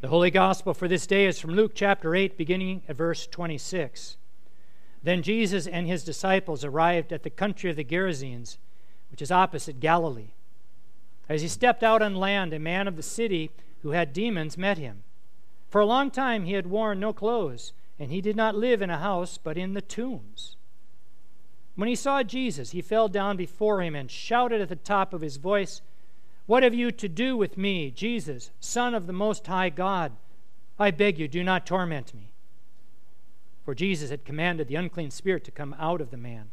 The Holy Gospel for this day is from Luke chapter 8, beginning at verse 26. Then Jesus and his disciples arrived at the country of the Gerasenes, which is opposite Galilee. As he stepped out on land, a man of the city who had demons met him. For a long time he had worn no clothes, and he did not live in a house, but in the tombs. When he saw Jesus, he fell down before him and shouted at the top of his voice, What have you to do with me, Jesus, Son of the Most High God? I beg you, do not torment me. For Jesus had commanded the unclean spirit to come out of the man.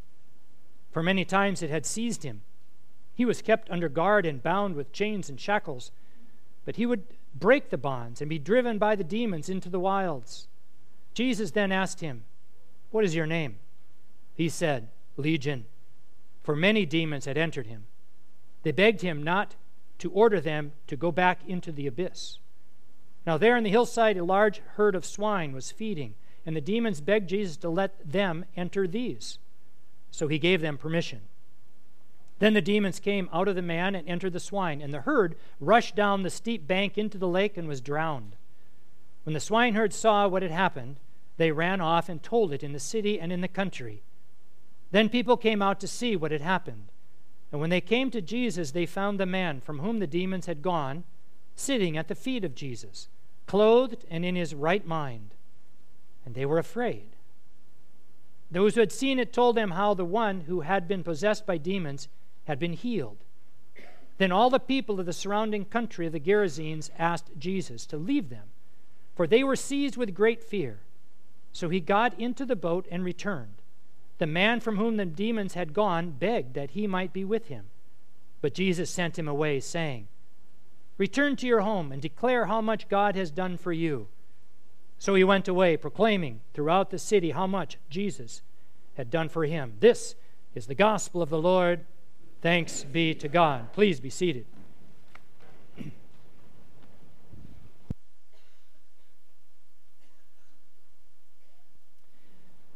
For many times it had seized him. He was kept under guard and bound with chains and shackles, but he would break the bonds and be driven by the demons into the wilds. Jesus then asked him, What is your name? He said, Legion, for many demons had entered him. They begged him not to order them to go back into the abyss. Now, there in the hillside, a large herd of swine was feeding, and the demons begged Jesus to let them enter these. So he gave them permission. Then the demons came out of the man and entered the swine, and the herd rushed down the steep bank into the lake and was drowned. When the swineherd saw what had happened, they ran off and told it in the city and in the country. Then people came out to see what had happened. And when they came to Jesus, they found the man from whom the demons had gone sitting at the feet of Jesus, clothed and in his right mind. And they were afraid. Those who had seen it told them how the one who had been possessed by demons had been healed. Then all the people of the surrounding country of the Gerasenes asked Jesus to leave them, for they were seized with great fear. So he got into the boat and returned. The man from whom the demons had gone begged that he might be with him. But Jesus sent him away, saying, Return to your home and declare how much God has done for you. So he went away, proclaiming throughout the city how much Jesus had done for him. This is the gospel of the Lord. Thanks be to God. Please be seated.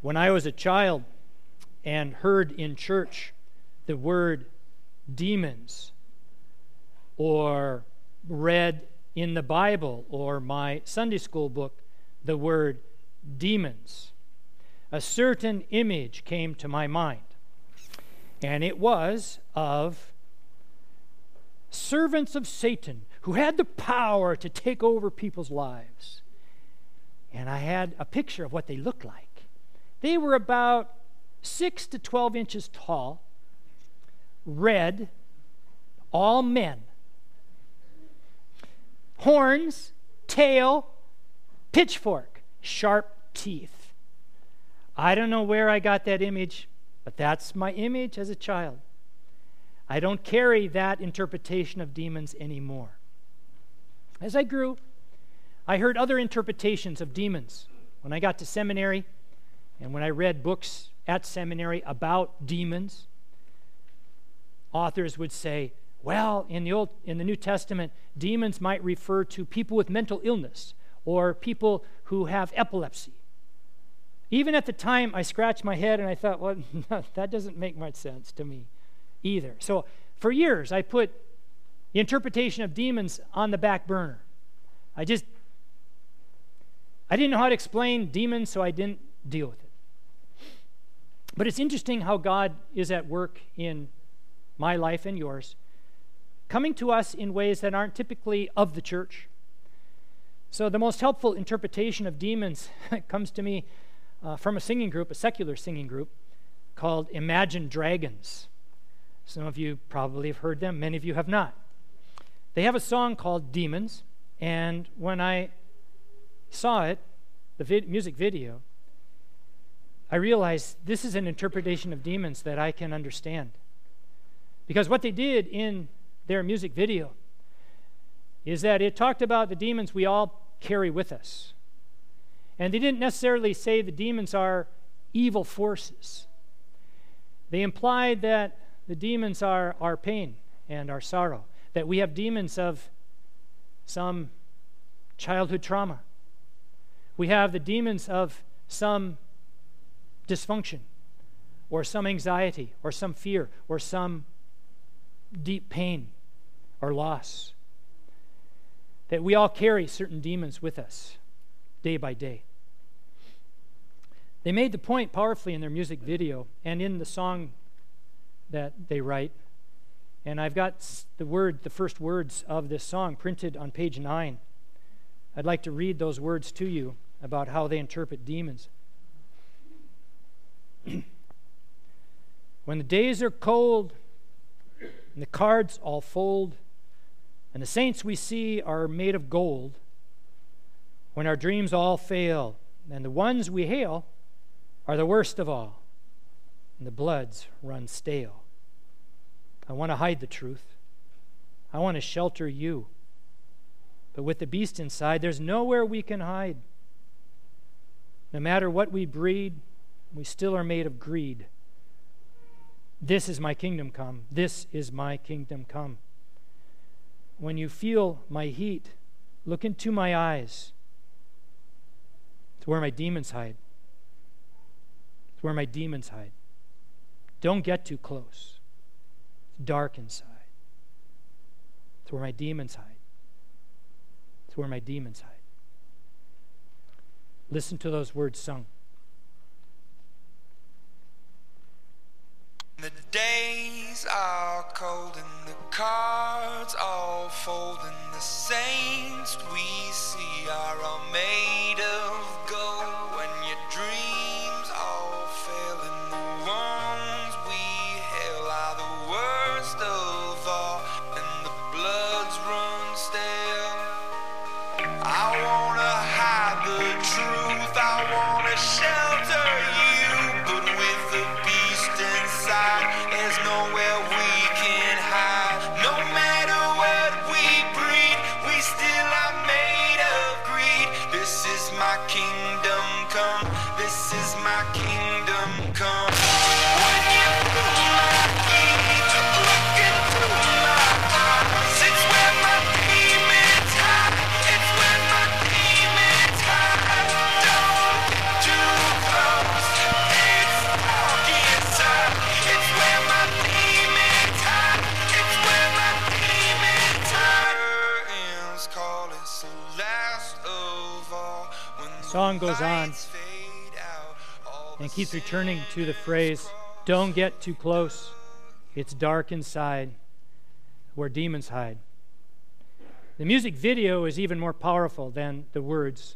When I was a child and heard in church the word demons, or read in the Bible or my Sunday school book the word demons, a certain image came to my mind. And it was of servants of Satan who had the power to take over people's lives. And I had a picture of what they looked like. They were about 6 to 12 inches tall, red, all men. Horns, tail, pitchfork, sharp teeth. I don't know where I got that image, but that's my image as a child. I don't carry that interpretation of demons anymore. As I grew, I heard other interpretations of demons. When I got to seminary and when I read books at seminary about demons, authors would say, well, in the Old in the New Testament, demons might refer to people with mental illness or people who have epilepsy. Even at the time, I scratched my head and I thought, well, that doesn't make much sense to me either. So for years, I put the interpretation of demons on the back burner. I just, I didn't know how to explain demons, so I didn't deal with it. But it's interesting how God is at work in my life and yours, coming to us in ways that aren't typically of the church. So, the most helpful interpretation of demons comes to me uh, from a singing group, a secular singing group called Imagine Dragons. Some of you probably have heard them, many of you have not. They have a song called Demons, and when I saw it, the vid- music video, I realized this is an interpretation of demons that I can understand. Because what they did in their music video is that it talked about the demons we all carry with us. And they didn't necessarily say the demons are evil forces. They implied that the demons are our pain and our sorrow, that we have demons of some childhood trauma. We have the demons of some dysfunction, or some anxiety, or some fear, or some deep pain or loss. that we all carry certain demons with us day by day. They made the point powerfully in their music video and in the song that they write. And I've got the word, the first words of this song printed on page 9. I'd like to read those words to you about how they interpret demons. when the days are cold and the cards all fold, and the saints we see are made of gold, when our dreams all fail, and the ones we hail are the worst of all, and the bloods run stale. I want to hide the truth. I want to shelter you. But with the beast inside, there's nowhere we can hide. No matter what we breed, we still are made of greed. This is my kingdom come. This is my kingdom come. When you feel my heat, look into my eyes. It's where my demons hide. It's where my demons hide. Don't get too close. It's dark inside. It's where my demons hide. It's where my demons hide. Listen to those words sung. The days are cold and the cards all fold. And the saints we see are all made come this is my kingdom goes on lights fade out all and keeps returning to the phrase, Don't get too close. It's dark inside where demons hide. The music video is even more powerful than the words.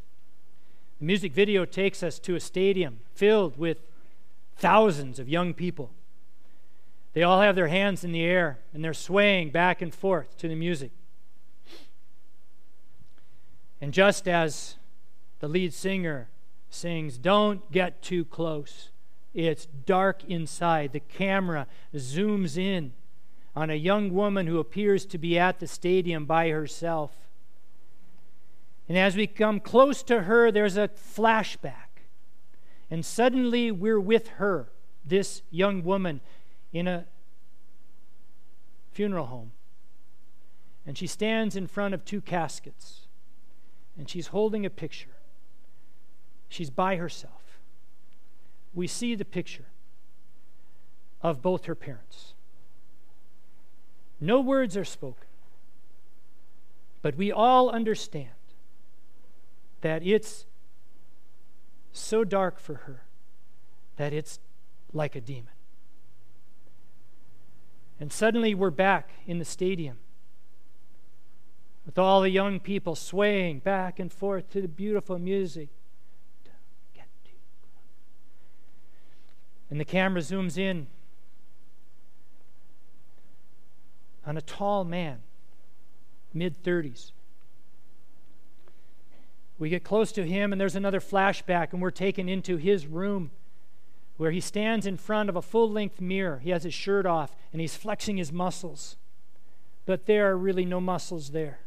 The music video takes us to a stadium filled with thousands of young people. They all have their hands in the air and they're swaying back and forth to the music. And just as the lead singer sings, Don't get too close, it's dark inside. The camera zooms in on a young woman who appears to be at the stadium by herself. And as we come close to her, there's a flashback. And suddenly we're with her, this young woman, in a funeral home. And she stands in front of two caskets. And she's holding a picture. She's by herself. We see the picture of both her parents. No words are spoken. But we all understand that it's so dark for her that it's like a demon. And suddenly we're back in the stadium with all the young people swaying back and forth to the beautiful music. Don't get too close. And the camera zooms in on a tall man, mid 30s. We get close to him, and there's another flashback, and we're taken into his room where he stands in front of a full length mirror. He has his shirt off, and he's flexing his muscles. But there are really no muscles there.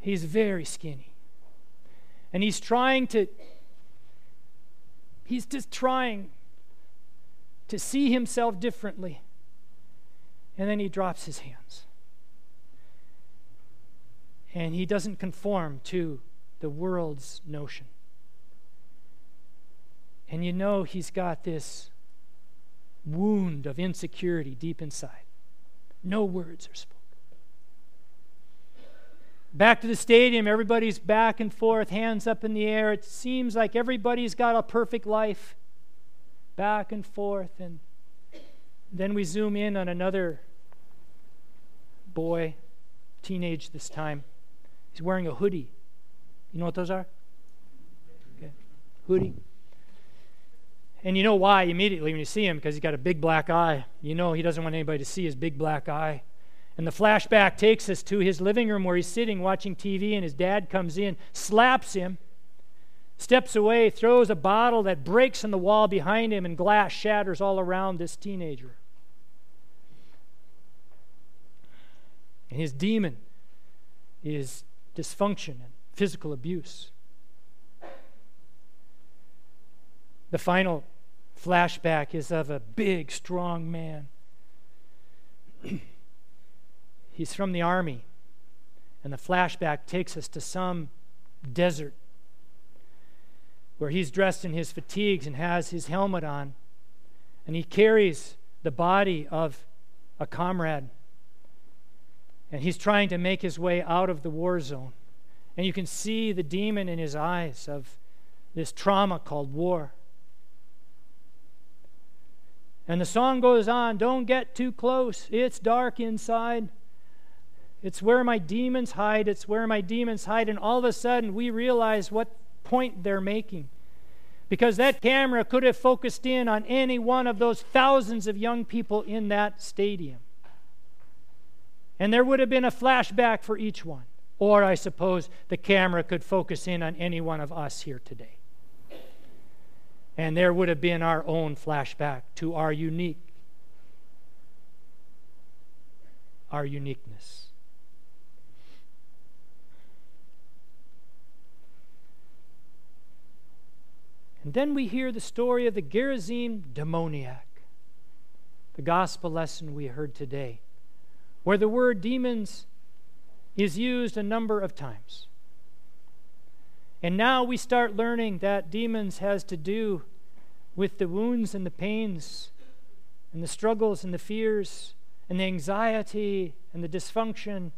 He's very skinny. And he's trying to, he's just trying to see himself differently. And then he drops his hands. And he doesn't conform to the world's notion. And you know he's got this wound of insecurity deep inside. No words are spoken. Back to the stadium, everybody's back and forth, hands up in the air. It seems like everybody's got a perfect life. Back and forth. And then we zoom in on another boy, teenage this time. He's wearing a hoodie. You know what those are? Okay. Hoodie. And you know why immediately when you see him, because he's got a big black eye. You know he doesn't want anybody to see his big black eye. And the flashback takes us to his living room where he's sitting watching TV, and his dad comes in, slaps him, steps away, throws a bottle that breaks in the wall behind him, and glass shatters all around this teenager. And his demon is dysfunction and physical abuse. The final flashback is of a big, strong man. He's from the army, and the flashback takes us to some desert where he's dressed in his fatigues and has his helmet on, and he carries the body of a comrade. And he's trying to make his way out of the war zone. And you can see the demon in his eyes of this trauma called war. And the song goes on Don't get too close, it's dark inside. It's where my demons hide, it's where my demons hide. And all of a sudden, we realize what point they're making. Because that camera could have focused in on any one of those thousands of young people in that stadium. And there would have been a flashback for each one. Or I suppose the camera could focus in on any one of us here today. And there would have been our own flashback to our unique, our uniqueness. And then we hear the story of the Gerasene demoniac, the gospel lesson we heard today, where the word demons is used a number of times. And now we start learning that demons has to do with the wounds and the pains and the struggles and the fears and the anxiety and the dysfunction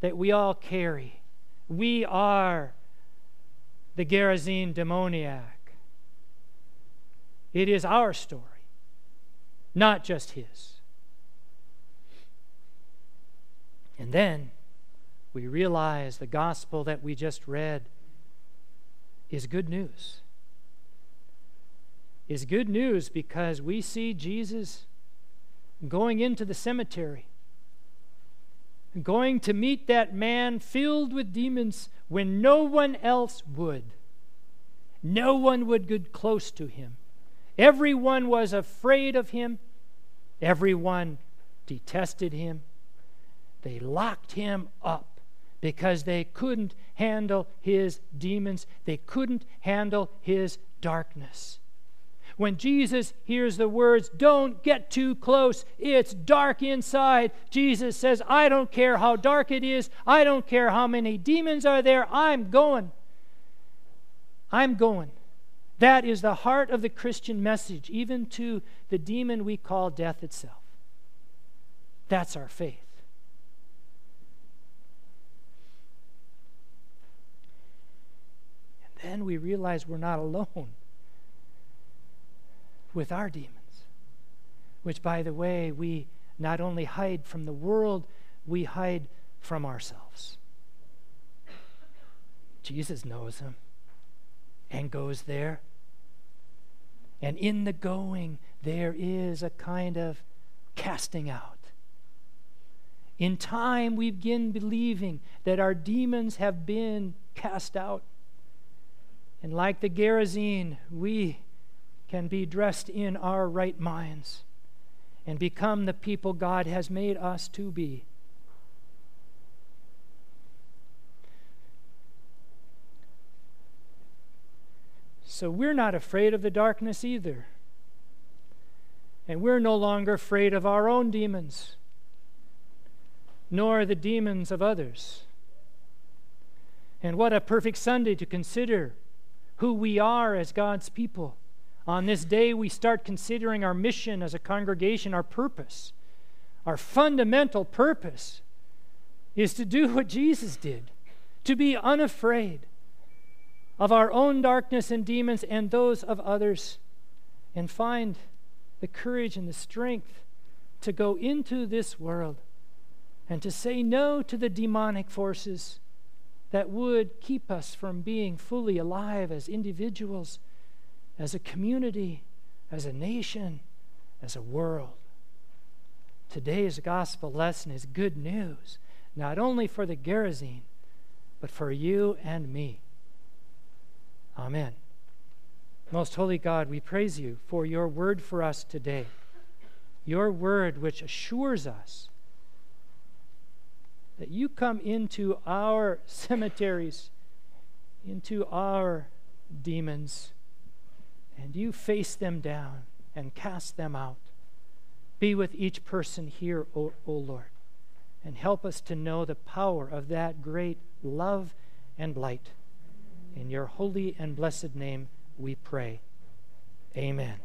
that we all carry. We are the Gerasene demoniac. It is our story, not just his. And then we realize the gospel that we just read is good news. Is good news because we see Jesus going into the cemetery, going to meet that man filled with demons when no one else would. No one would get close to him. Everyone was afraid of him. Everyone detested him. They locked him up because they couldn't handle his demons, they couldn't handle his darkness. When Jesus hears the words, Don't get too close, it's dark inside, Jesus says, I don't care how dark it is, I don't care how many demons are there, I'm going. I'm going. That is the heart of the Christian message, even to the demon we call death itself. That's our faith. And then we realize we're not alone with our demons, which, by the way, we not only hide from the world, we hide from ourselves. Jesus knows them and goes there. And in the going, there is a kind of casting out. In time, we begin believing that our demons have been cast out. And like the Gerasene, we can be dressed in our right minds and become the people God has made us to be. So we're not afraid of the darkness either. And we're no longer afraid of our own demons, nor the demons of others. And what a perfect Sunday to consider who we are as God's people. On this day, we start considering our mission as a congregation, our purpose. Our fundamental purpose is to do what Jesus did to be unafraid of our own darkness and demons and those of others, and find the courage and the strength to go into this world and to say no to the demonic forces that would keep us from being fully alive as individuals, as a community, as a nation, as a world. Today's gospel lesson is good news, not only for the Gerasene, but for you and me. Amen. Most holy God, we praise you for your word for us today, your word which assures us that you come into our cemeteries, into our demons, and you face them down and cast them out. Be with each person here, O, o Lord, and help us to know the power of that great love and light. In your holy and blessed name we pray. Amen.